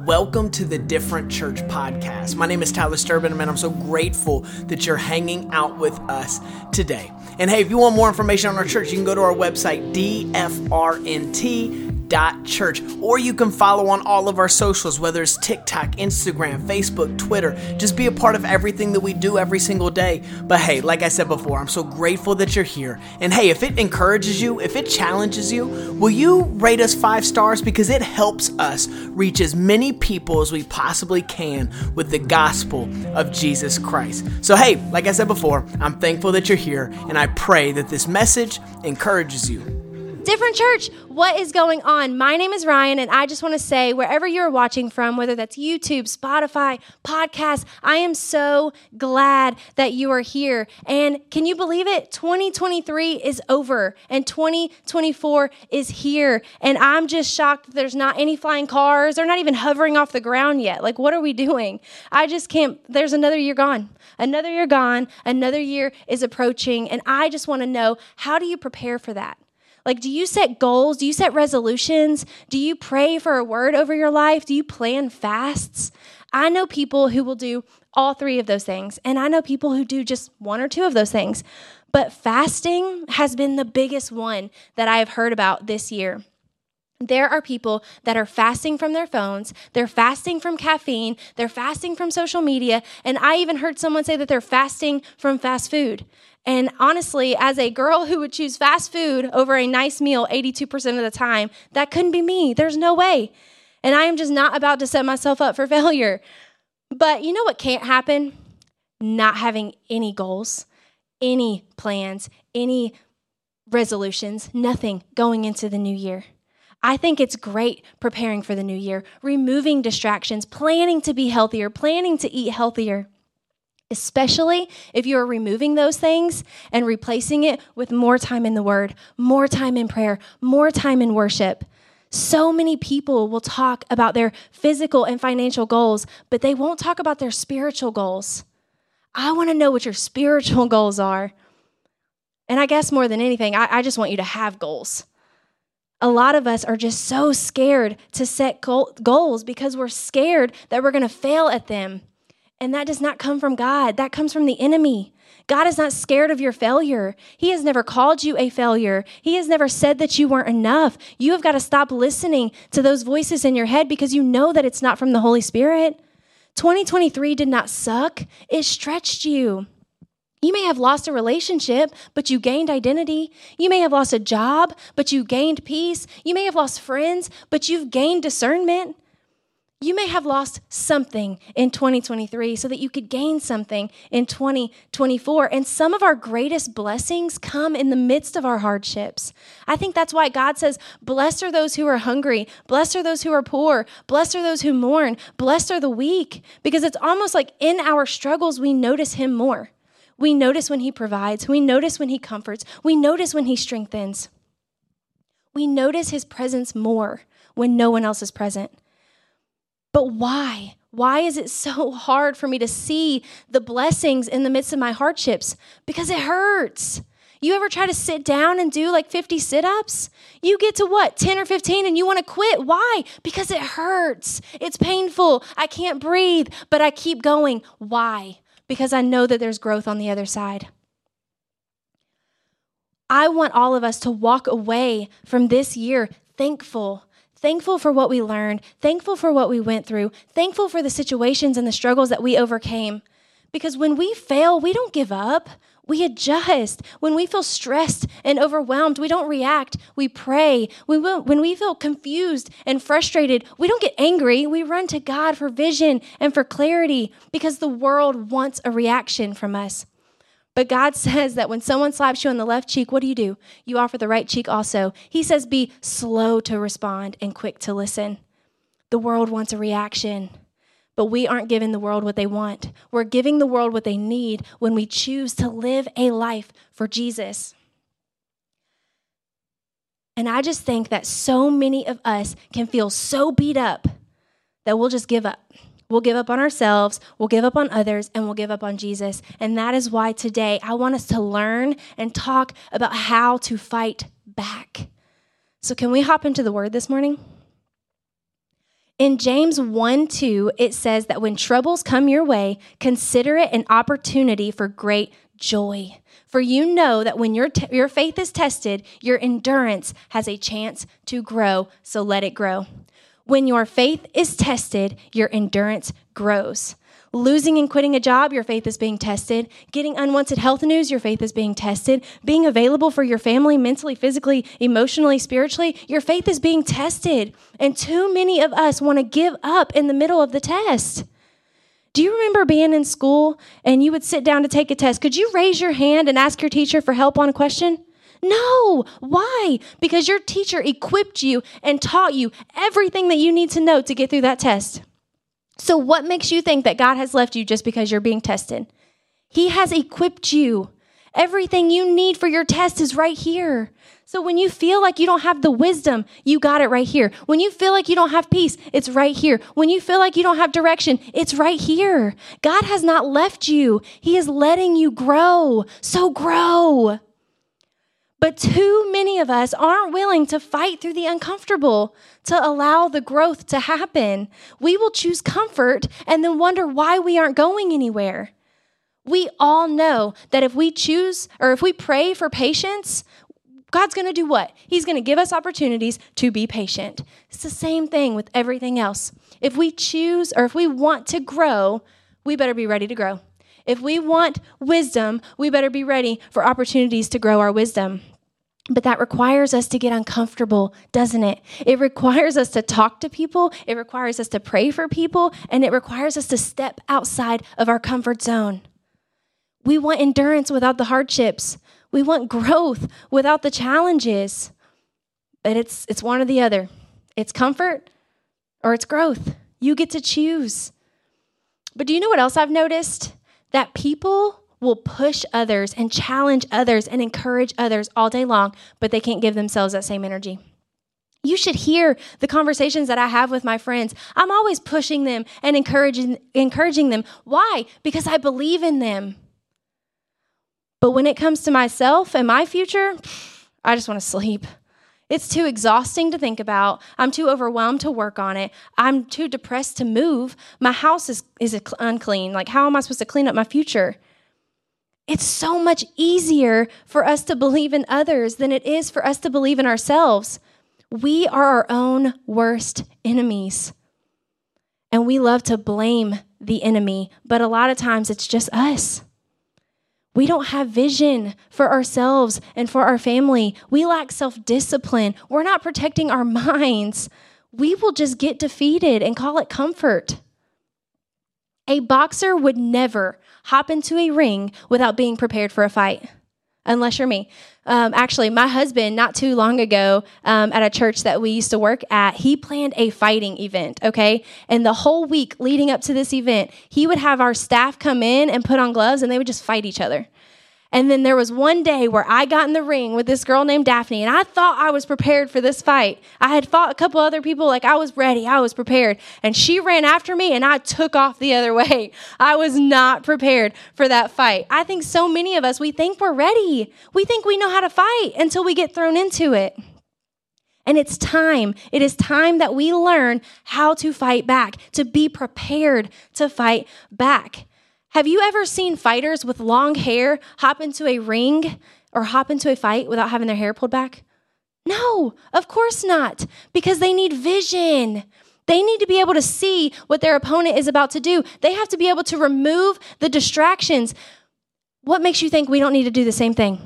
Welcome to the Different Church podcast. My name is Tyler Sterban, and I'm so grateful that you're hanging out with us today. And hey, if you want more information on our church, you can go to our website, dfrnt church or you can follow on all of our socials whether it's tiktok instagram facebook twitter. Just be a part of everything that we do every single day. But hey like i said before i'm so grateful that you're here. And hey if it encourages you if it challenges you will you rate us five stars? Because it helps us reach as many people as we possibly can with the gospel of jesus christ. So hey like i said before i'm thankful that you're here and i pray that this message encourages you Different Church, what is going on? My name is Ry'Ann, and I just want to say, wherever you're watching from, whether that's YouTube, Spotify, podcast, I am so glad that you are here. And can you believe it? 2023 is over, and 2024 is here. And I'm just shocked there's not any flying cars. They're not even hovering off the ground yet. Like, what are we doing? I just can't. There's another year gone. Another year gone. Another year is approaching. And I just want to know how do you prepare for that? Like, do you set goals? Do you set resolutions? Do you pray for a word over your life? Do you plan fasts? I know people who will do all three of those things, and I know people who do just one or two of those things. But fasting has been the biggest one that I have heard about this year. There are people that are fasting from their phones, they're fasting from caffeine, they're fasting from social media, and I even heard someone say that they're fasting from fast food. And honestly, as a girl who would choose fast food over a nice meal 82% of the time, that couldn't be me. There's no way. And I am just not about to set myself up for failure. But you know what can't happen? Not having any goals, any plans, any resolutions, nothing going into the new year. I think it's great preparing for the new year, removing distractions, planning to be healthier, planning to eat healthier especially if you are removing those things and replacing it with more time in the Word, more time in prayer, more time in worship. So many people will talk about their physical and financial goals, but they won't talk about their spiritual goals. I want to know what your spiritual goals are. And I guess more than anything, I, I just want you to have goals. A lot of us are just so scared to set goals because we're scared that we're going to fail at them. And that does not come from God, that comes from the enemy. God is not scared of your failure. He has never called you a failure. He has never said that you weren't enough. You have got to stop listening to those voices in your head because you know that it's not from the Holy Spirit. 2023 did not suck, it stretched you. You may have lost a relationship, but you gained identity. You may have lost a job, but you gained peace. You may have lost friends, but you've gained discernment. You may have lost something in 2023 so that you could gain something in 2024. And some of our greatest blessings come in the midst of our hardships. I think that's why God says, Blessed are those who are hungry, blessed are those who are poor, blessed are those who mourn, blessed are the weak. Because it's almost like in our struggles, we notice Him more. We notice when He provides, we notice when He comforts, we notice when He strengthens. We notice His presence more when no one else is present. But why? Why is it so hard for me to see the blessings in the midst of my hardships? Because it hurts. You ever try to sit down and do like 50 sit ups? You get to what, 10 or 15, and you want to quit. Why? Because it hurts. It's painful. I can't breathe, but I keep going. Why? Because I know that there's growth on the other side. I want all of us to walk away from this year thankful thankful for what we learned, thankful for what we went through, thankful for the situations and the struggles that we overcame. Because when we fail, we don't give up. We adjust. When we feel stressed and overwhelmed, we don't react. We pray. We will, when we feel confused and frustrated, we don't get angry. We run to God for vision and for clarity because the world wants a reaction from us. But God says that when someone slaps you on the left cheek, what do you do? You offer the right cheek also. He says, be slow to respond and quick to listen. The world wants a reaction, but we aren't giving the world what they want. We're giving the world what they need when we choose to live a life for Jesus. And I just think that so many of us can feel so beat up that we'll just give up. We'll give up on ourselves, we'll give up on others, and we'll give up on Jesus. And that is why today I want us to learn and talk about how to fight back. So, can we hop into the word this morning? In James 1 2, it says that when troubles come your way, consider it an opportunity for great joy. For you know that when your, t- your faith is tested, your endurance has a chance to grow, so let it grow. When your faith is tested, your endurance grows. Losing and quitting a job, your faith is being tested. Getting unwanted health news, your faith is being tested. Being available for your family mentally, physically, emotionally, spiritually, your faith is being tested. And too many of us want to give up in the middle of the test. Do you remember being in school and you would sit down to take a test? Could you raise your hand and ask your teacher for help on a question? No. Why? Because your teacher equipped you and taught you everything that you need to know to get through that test. So, what makes you think that God has left you just because you're being tested? He has equipped you. Everything you need for your test is right here. So when you feel like you don't have the wisdom, you got it right here. When you feel like you don't have peace, it's right here. When you feel like you don't have direction, it's right here. God has not left you. He is letting you grow. So grow. But too many of us aren't willing to fight through the uncomfortable, to allow the growth to happen. We will choose comfort and then wonder why we aren't going anywhere. We all know that if we choose or if we pray for patience, God's going to do what? He's going to give us opportunities to be patient. It's the same thing with everything else. If we choose or if we want to grow, we better be ready to grow. If we want wisdom, we better be ready for opportunities to grow our wisdom. But that requires us to get uncomfortable, doesn't it? It requires us to talk to people, it requires us to pray for people, and it requires us to step outside of our comfort zone. We want endurance without the hardships. We want growth without the challenges. But it's it's one or the other. It's comfort or it's growth. You get to choose. But do you know what else I've noticed? That people will push others and challenge others and encourage others all day long, but they can't give themselves that same energy. You should hear the conversations that I have with my friends. I'm always pushing them and encouraging encouraging them. Why? Because I believe in them. But when it comes to myself and my future, I just want to sleep. It's too exhausting to think about. I'm too overwhelmed to work on it. I'm too depressed to move. My house is, is unclean. Like, how am I supposed to clean up my future? It's so much easier for us to believe in others than it is for us to believe in ourselves. We are our own worst enemies. And we love to blame the enemy, but a lot of times it's just us. We don't have vision for ourselves and for our family. We lack self discipline. We're not protecting our minds. We will just get defeated and call it comfort. A boxer would never hop into a ring without being prepared for a fight, unless you're me. Um, actually, my husband, not too long ago, um, at a church that we used to work at, he planned a fighting event, okay? And the whole week leading up to this event, he would have our staff come in and put on gloves and they would just fight each other. And then there was one day where I got in the ring with this girl named Daphne, and I thought I was prepared for this fight. I had fought a couple other people, like I was ready, I was prepared. And she ran after me, and I took off the other way. I was not prepared for that fight. I think so many of us, we think we're ready. We think we know how to fight until we get thrown into it. And it's time. It is time that we learn how to fight back, to be prepared to fight back. Have you ever seen fighters with long hair hop into a ring or hop into a fight without having their hair pulled back? No, of course not, because they need vision. They need to be able to see what their opponent is about to do. They have to be able to remove the distractions. What makes you think we don't need to do the same thing?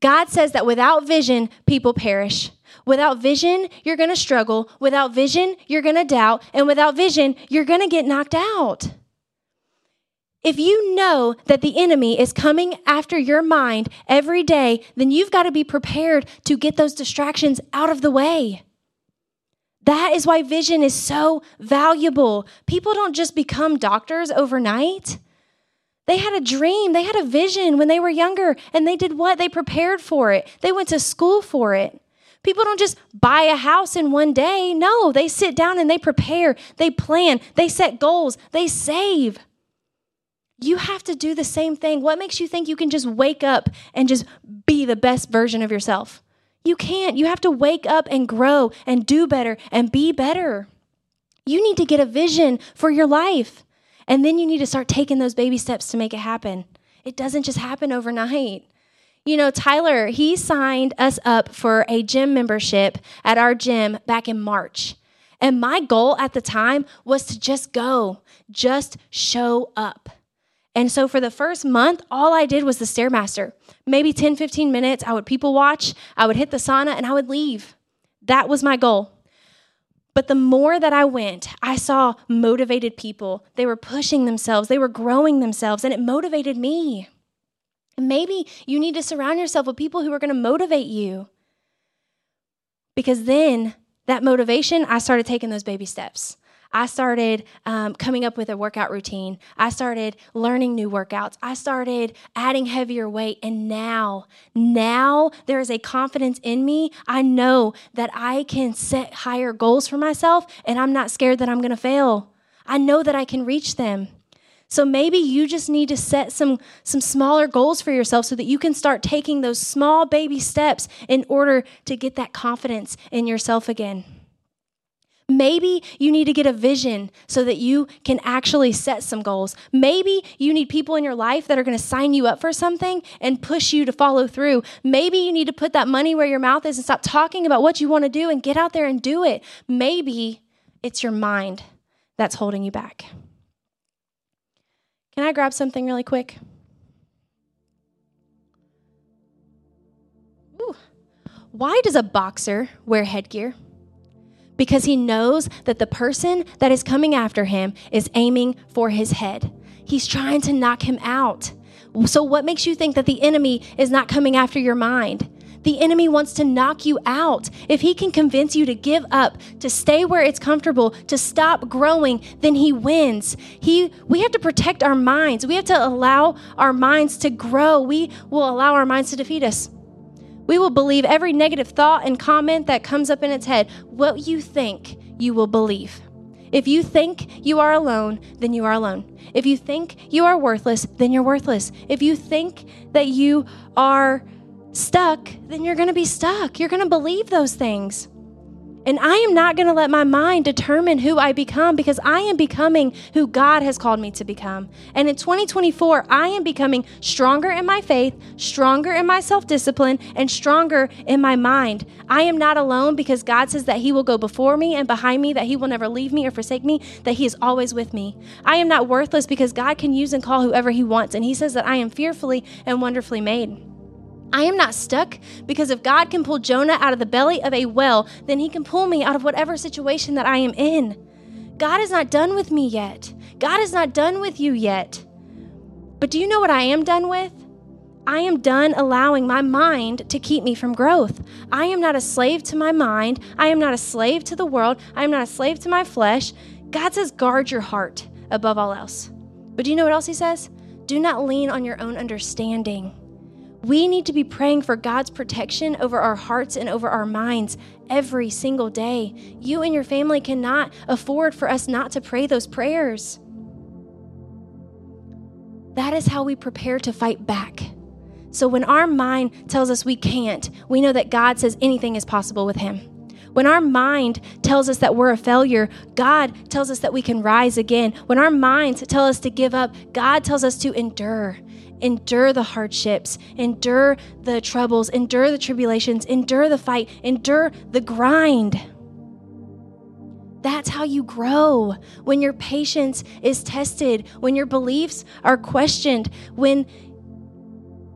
God says that without vision, people perish. Without vision, you're going to struggle. Without vision, you're going to doubt. And without vision, you're going to get knocked out. If you know that the enemy is coming after your mind every day, then you've got to be prepared to get those distractions out of the way. That is why vision is so valuable. People don't just become doctors overnight. They had a dream, they had a vision when they were younger, and they did what? They prepared for it, they went to school for it. People don't just buy a house in one day. No, they sit down and they prepare, they plan, they set goals, they save. You have to do the same thing. What makes you think you can just wake up and just be the best version of yourself? You can't. You have to wake up and grow and do better and be better. You need to get a vision for your life. And then you need to start taking those baby steps to make it happen. It doesn't just happen overnight. You know, Tyler, he signed us up for a gym membership at our gym back in March. And my goal at the time was to just go, just show up. And so for the first month, all I did was the Stairmaster. Maybe 10, 15 minutes, I would people watch, I would hit the sauna, and I would leave. That was my goal. But the more that I went, I saw motivated people. They were pushing themselves, they were growing themselves, and it motivated me. Maybe you need to surround yourself with people who are going to motivate you. Because then that motivation, I started taking those baby steps. I started um, coming up with a workout routine. I started learning new workouts. I started adding heavier weight. And now, now there is a confidence in me. I know that I can set higher goals for myself and I'm not scared that I'm going to fail. I know that I can reach them. So maybe you just need to set some some smaller goals for yourself so that you can start taking those small baby steps in order to get that confidence in yourself again. Maybe you need to get a vision so that you can actually set some goals. Maybe you need people in your life that are going to sign you up for something and push you to follow through. Maybe you need to put that money where your mouth is and stop talking about what you want to do and get out there and do it. Maybe it's your mind that's holding you back. Can I grab something really quick? Ooh. Why does a boxer wear headgear? Because he knows that the person that is coming after him is aiming for his head. He's trying to knock him out. So, what makes you think that the enemy is not coming after your mind? The enemy wants to knock you out. If he can convince you to give up, to stay where it's comfortable, to stop growing, then he wins. He we have to protect our minds. We have to allow our minds to grow. We will allow our minds to defeat us. We will believe every negative thought and comment that comes up in its head. What you think, you will believe. If you think you are alone, then you are alone. If you think you are worthless, then you're worthless. If you think that you are stuck, then you're going to be stuck. You're going to believe those things. And I am not going to let my mind determine who I become because I am becoming who God has called me to become. And in 2024, I am becoming stronger in my faith, stronger in my self discipline, and stronger in my mind. I am not alone because God says that He will go before me and behind me, that He will never leave me or forsake me, that He is always with me. I am not worthless because God can use and call whoever He wants. And He says that I am fearfully and wonderfully made. I am not stuck because if God can pull Jonah out of the belly of a well, then he can pull me out of whatever situation that I am in. God is not done with me yet. God is not done with you yet. But do you know what I am done with? I am done allowing my mind to keep me from growth. I am not a slave to my mind. I am not a slave to the world. I am not a slave to my flesh. God says, guard your heart above all else. But do you know what else He says? Do not lean on your own understanding. We need to be praying for God's protection over our hearts and over our minds every single day. You and your family cannot afford for us not to pray those prayers. That is how we prepare to fight back. So when our mind tells us we can't, we know that God says anything is possible with Him. When our mind tells us that we're a failure, God tells us that we can rise again. When our minds tell us to give up, God tells us to endure endure the hardships, endure the troubles, endure the tribulations, endure the fight, endure the grind. That's how you grow. When your patience is tested, when your beliefs are questioned, when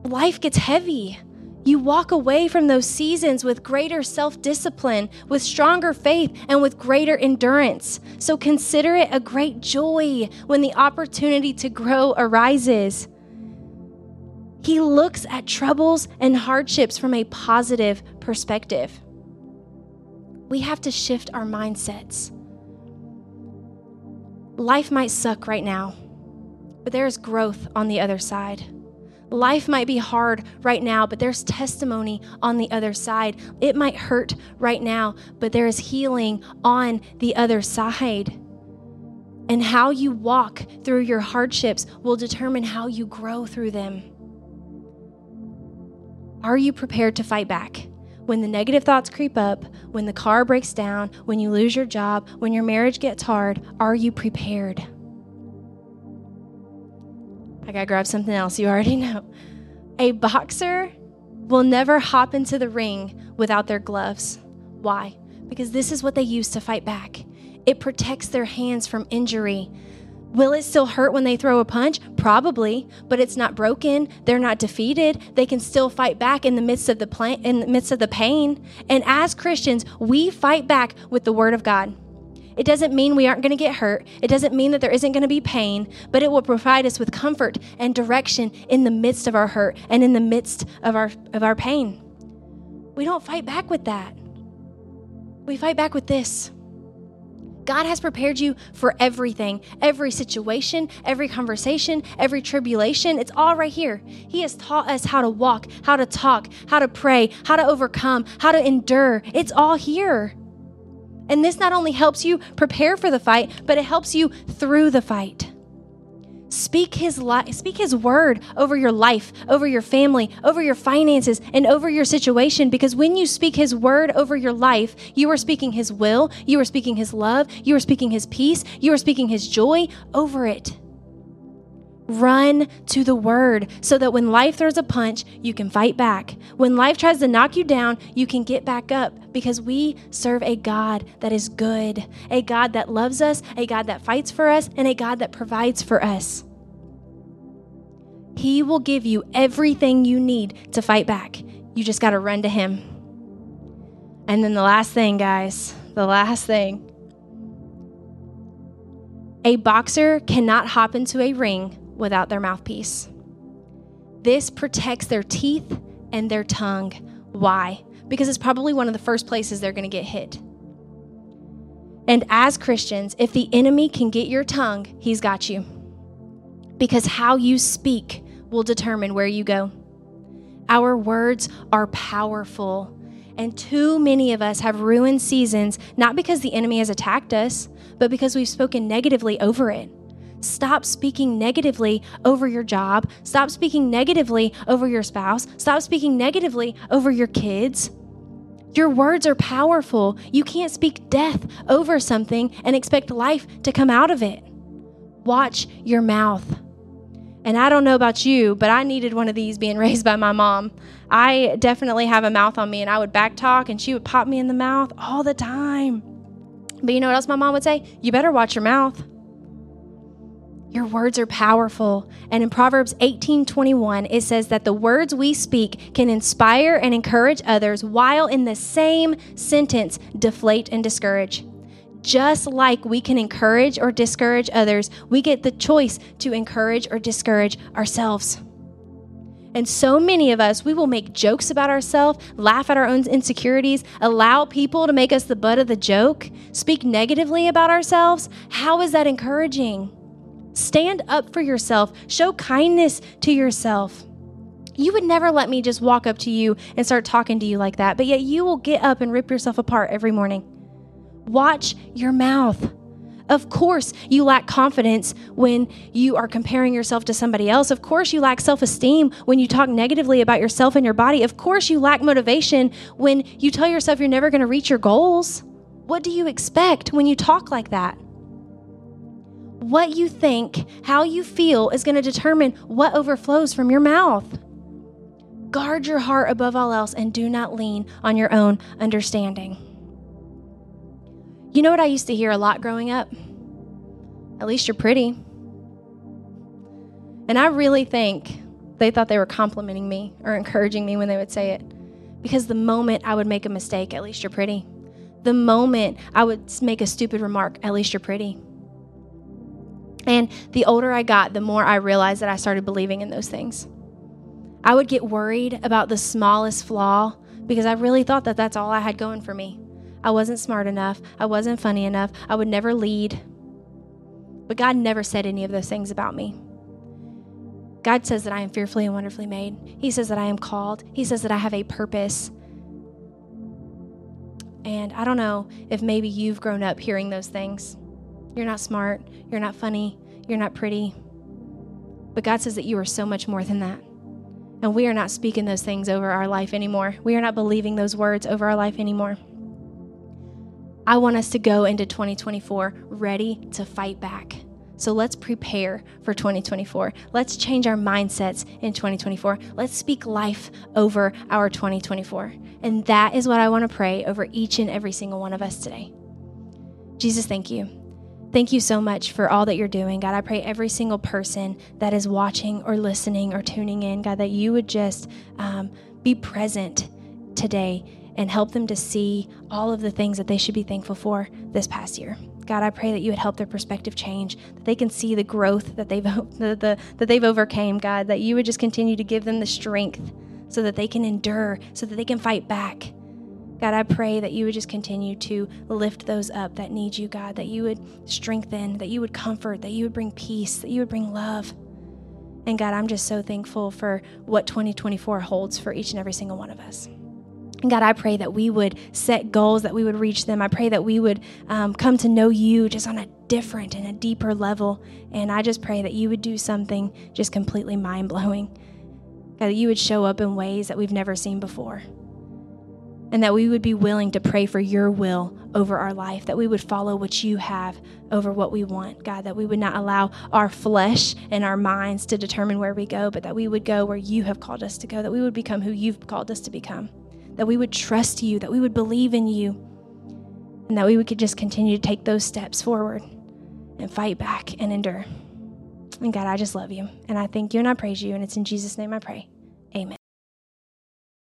life gets heavy. You walk away from those seasons with greater self discipline, with stronger faith, and with greater endurance. So consider it a great joy when the opportunity to grow arises. He looks at troubles and hardships from a positive perspective. We have to shift our mindsets. Life might suck right now, but there is growth on the other side. Life might be hard right now, but there's testimony on the other side. It might hurt right now, but there is healing on the other side. And how you walk through your hardships will determine how you grow through them. Are you prepared to fight back? When the negative thoughts creep up, when the car breaks down, when you lose your job, when your marriage gets hard, are you prepared? I gotta grab something else. You already know. A boxer will never hop into the ring without their gloves. Why? Because this is what they use to fight back. It protects their hands from injury. Will it still hurt when they throw a punch? Probably, but it's not broken. They're not defeated. They can still fight back in the midst of the in the midst of the pain. And as Christians, we fight back with the word of God. It doesn't mean we aren't going to get hurt. It doesn't mean that there isn't going to be pain, but it will provide us with comfort and direction in the midst of our hurt and in the midst of our of our pain. We don't fight back with that. We fight back with this. God has prepared you for everything, every situation, every conversation, every tribulation. It's all right here. He has taught us how to walk, how to talk, how to pray, how to overcome, how to endure. It's all here. And this not only helps you prepare for the fight, but it helps you through the fight. Speak his li- speak his word over your life, over your family, over your finances, and over your situation because when you speak his word over your life, you are speaking his will, you are speaking his love, you are speaking his peace, you are speaking his joy over it. Run to the word so that when life throws a punch, you can fight back. When life tries to knock you down, you can get back up because we serve a God that is good, a God that loves us, a God that fights for us, and a God that provides for us. He will give you everything you need to fight back. You just got to run to Him. And then the last thing, guys, the last thing. A boxer cannot hop into a ring without their mouthpiece. This protects their teeth and their tongue. Why? Because it's probably one of the first places they're going to get hit. And as Christians, if the enemy can get your tongue, he's got you. Because how you speak will determine where you go. Our words are powerful. And too many of us have ruined seasons, not because the enemy has attacked us, but because we've spoken negatively over it. Stop speaking negatively over your job. Stop speaking negatively over your spouse. Stop speaking negatively over your kids. Your words are powerful. You can't speak death over something and expect life to come out of it. Watch your mouth. And I don't know about you, but I needed one of these being raised by my mom. I definitely have a mouth on me, and I would back talk, and she would pop me in the mouth all the time. But you know what else my mom would say? You better watch your mouth. Your words are powerful. And in Proverbs 18:21 it says that the words we speak can inspire and encourage others while in the same sentence deflate and discourage. Just like we can encourage or discourage others, we get the choice to encourage or discourage ourselves. And so many of us, we will make jokes about ourselves, laugh at our own insecurities, allow people to make us the butt of the joke, speak negatively about ourselves. How is that encouraging? Stand up for yourself, show kindness to yourself. You would never let me just walk up to you and start talking to you like that, but yet you will get up and rip yourself apart every morning. Watch your mouth. Of course, you lack confidence when you are comparing yourself to somebody else. Of course, you lack self esteem when you talk negatively about yourself and your body. Of course, you lack motivation when you tell yourself you're never going to reach your goals. What do you expect when you talk like that? What you think, how you feel, is going to determine what overflows from your mouth. Guard your heart above all else and do not lean on your own understanding. You know what I used to hear a lot growing up? At least you're pretty. And I really think they thought they were complimenting me or encouraging me when they would say it. Because the moment I would make a mistake, at least you're pretty. The moment I would make a stupid remark, at least you're pretty. And the older I got, the more I realized that I started believing in those things. I would get worried about the smallest flaw because I really thought that that's all I had going for me. I wasn't smart enough. I wasn't funny enough. I would never lead. But God never said any of those things about me. God says that I am fearfully and wonderfully made. He says that I am called. He says that I have a purpose. And I don't know if maybe you've grown up hearing those things. You're not smart. You're not funny. You're not pretty. But God says that you are so much more than that. And we are not speaking those things over our life anymore. We are not believing those words over our life anymore. I want us to go into 2024 ready to fight back. So let's prepare for 2024. Let's change our mindsets in 2024. Let's speak life over our 2024. And that is what I want to pray over each and every single one of us today. Jesus, thank you. Thank you so much for all that you're doing. God, I pray every single person that is watching or listening or tuning in, God, that you would just um, be present today and help them to see all of the things that they should be thankful for this past year. God, I pray that you would help their perspective change, that they can see the growth that they've the, the, that they've overcame. God, that you would just continue to give them the strength so that they can endure, so that they can fight back. God, I pray that you would just continue to lift those up that need you, God, that you would strengthen, that you would comfort, that you would bring peace, that you would bring love. And God, I'm just so thankful for what 2024 holds for each and every single one of us. And God, I pray that we would set goals, that we would reach them. I pray that we would um, come to know you just on a different and a deeper level. And I just pray that you would do something just completely mind blowing. God, that you would show up in ways that we've never seen before. And that we would be willing to pray for your will over our life, that we would follow what you have over what we want, God, that we would not allow our flesh and our minds to determine where we go, but that we would go where you have called us to go, that we would become who you've called us to become that we would trust you, that we would believe in you, and that we would just continue to take those steps forward and fight back and endure. And God, I just love you. And I thank you and I praise you. And it's in Jesus' name I pray.